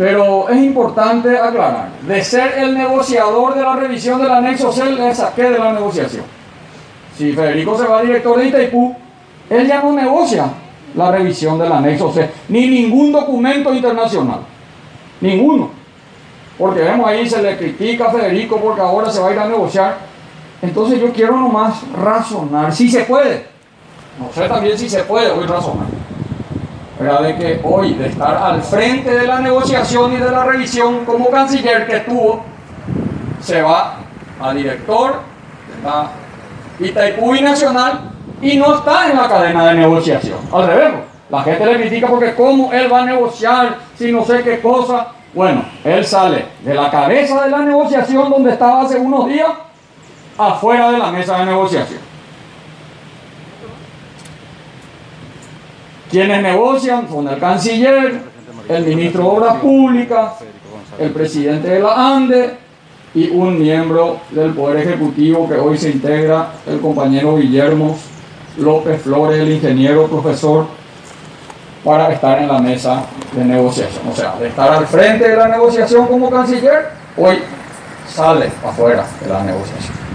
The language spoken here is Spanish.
Pero es importante aclarar, de ser el negociador de la revisión del anexo C, le saqué de la negociación. Si Federico se va director de Itaipú, él ya no negocia la revisión del anexo C, ni ningún documento internacional, ninguno. Porque vemos ahí, se le critica a Federico porque ahora se va a ir a negociar. Entonces yo quiero nomás razonar, si se puede. No sé también si se puede hoy razonar. Pero de que hoy, de estar al frente de la negociación y de la revisión como canciller que estuvo, se va a director de Itaipú y Nacional y no está en la cadena de negociación. Al revés, la gente le critica porque cómo él va a negociar si no sé qué cosa. Bueno, él sale de la cabeza de la negociación donde estaba hace unos días afuera de la mesa de negociación. Quienes negocian son el canciller, el ministro de Obras Públicas, el presidente de la ANDE y un miembro del Poder Ejecutivo que hoy se integra, el compañero Guillermo López Flores, el ingeniero profesor, para estar en la mesa de negociación. O sea, de estar al frente de la negociación como canciller, hoy sale afuera de la negociación.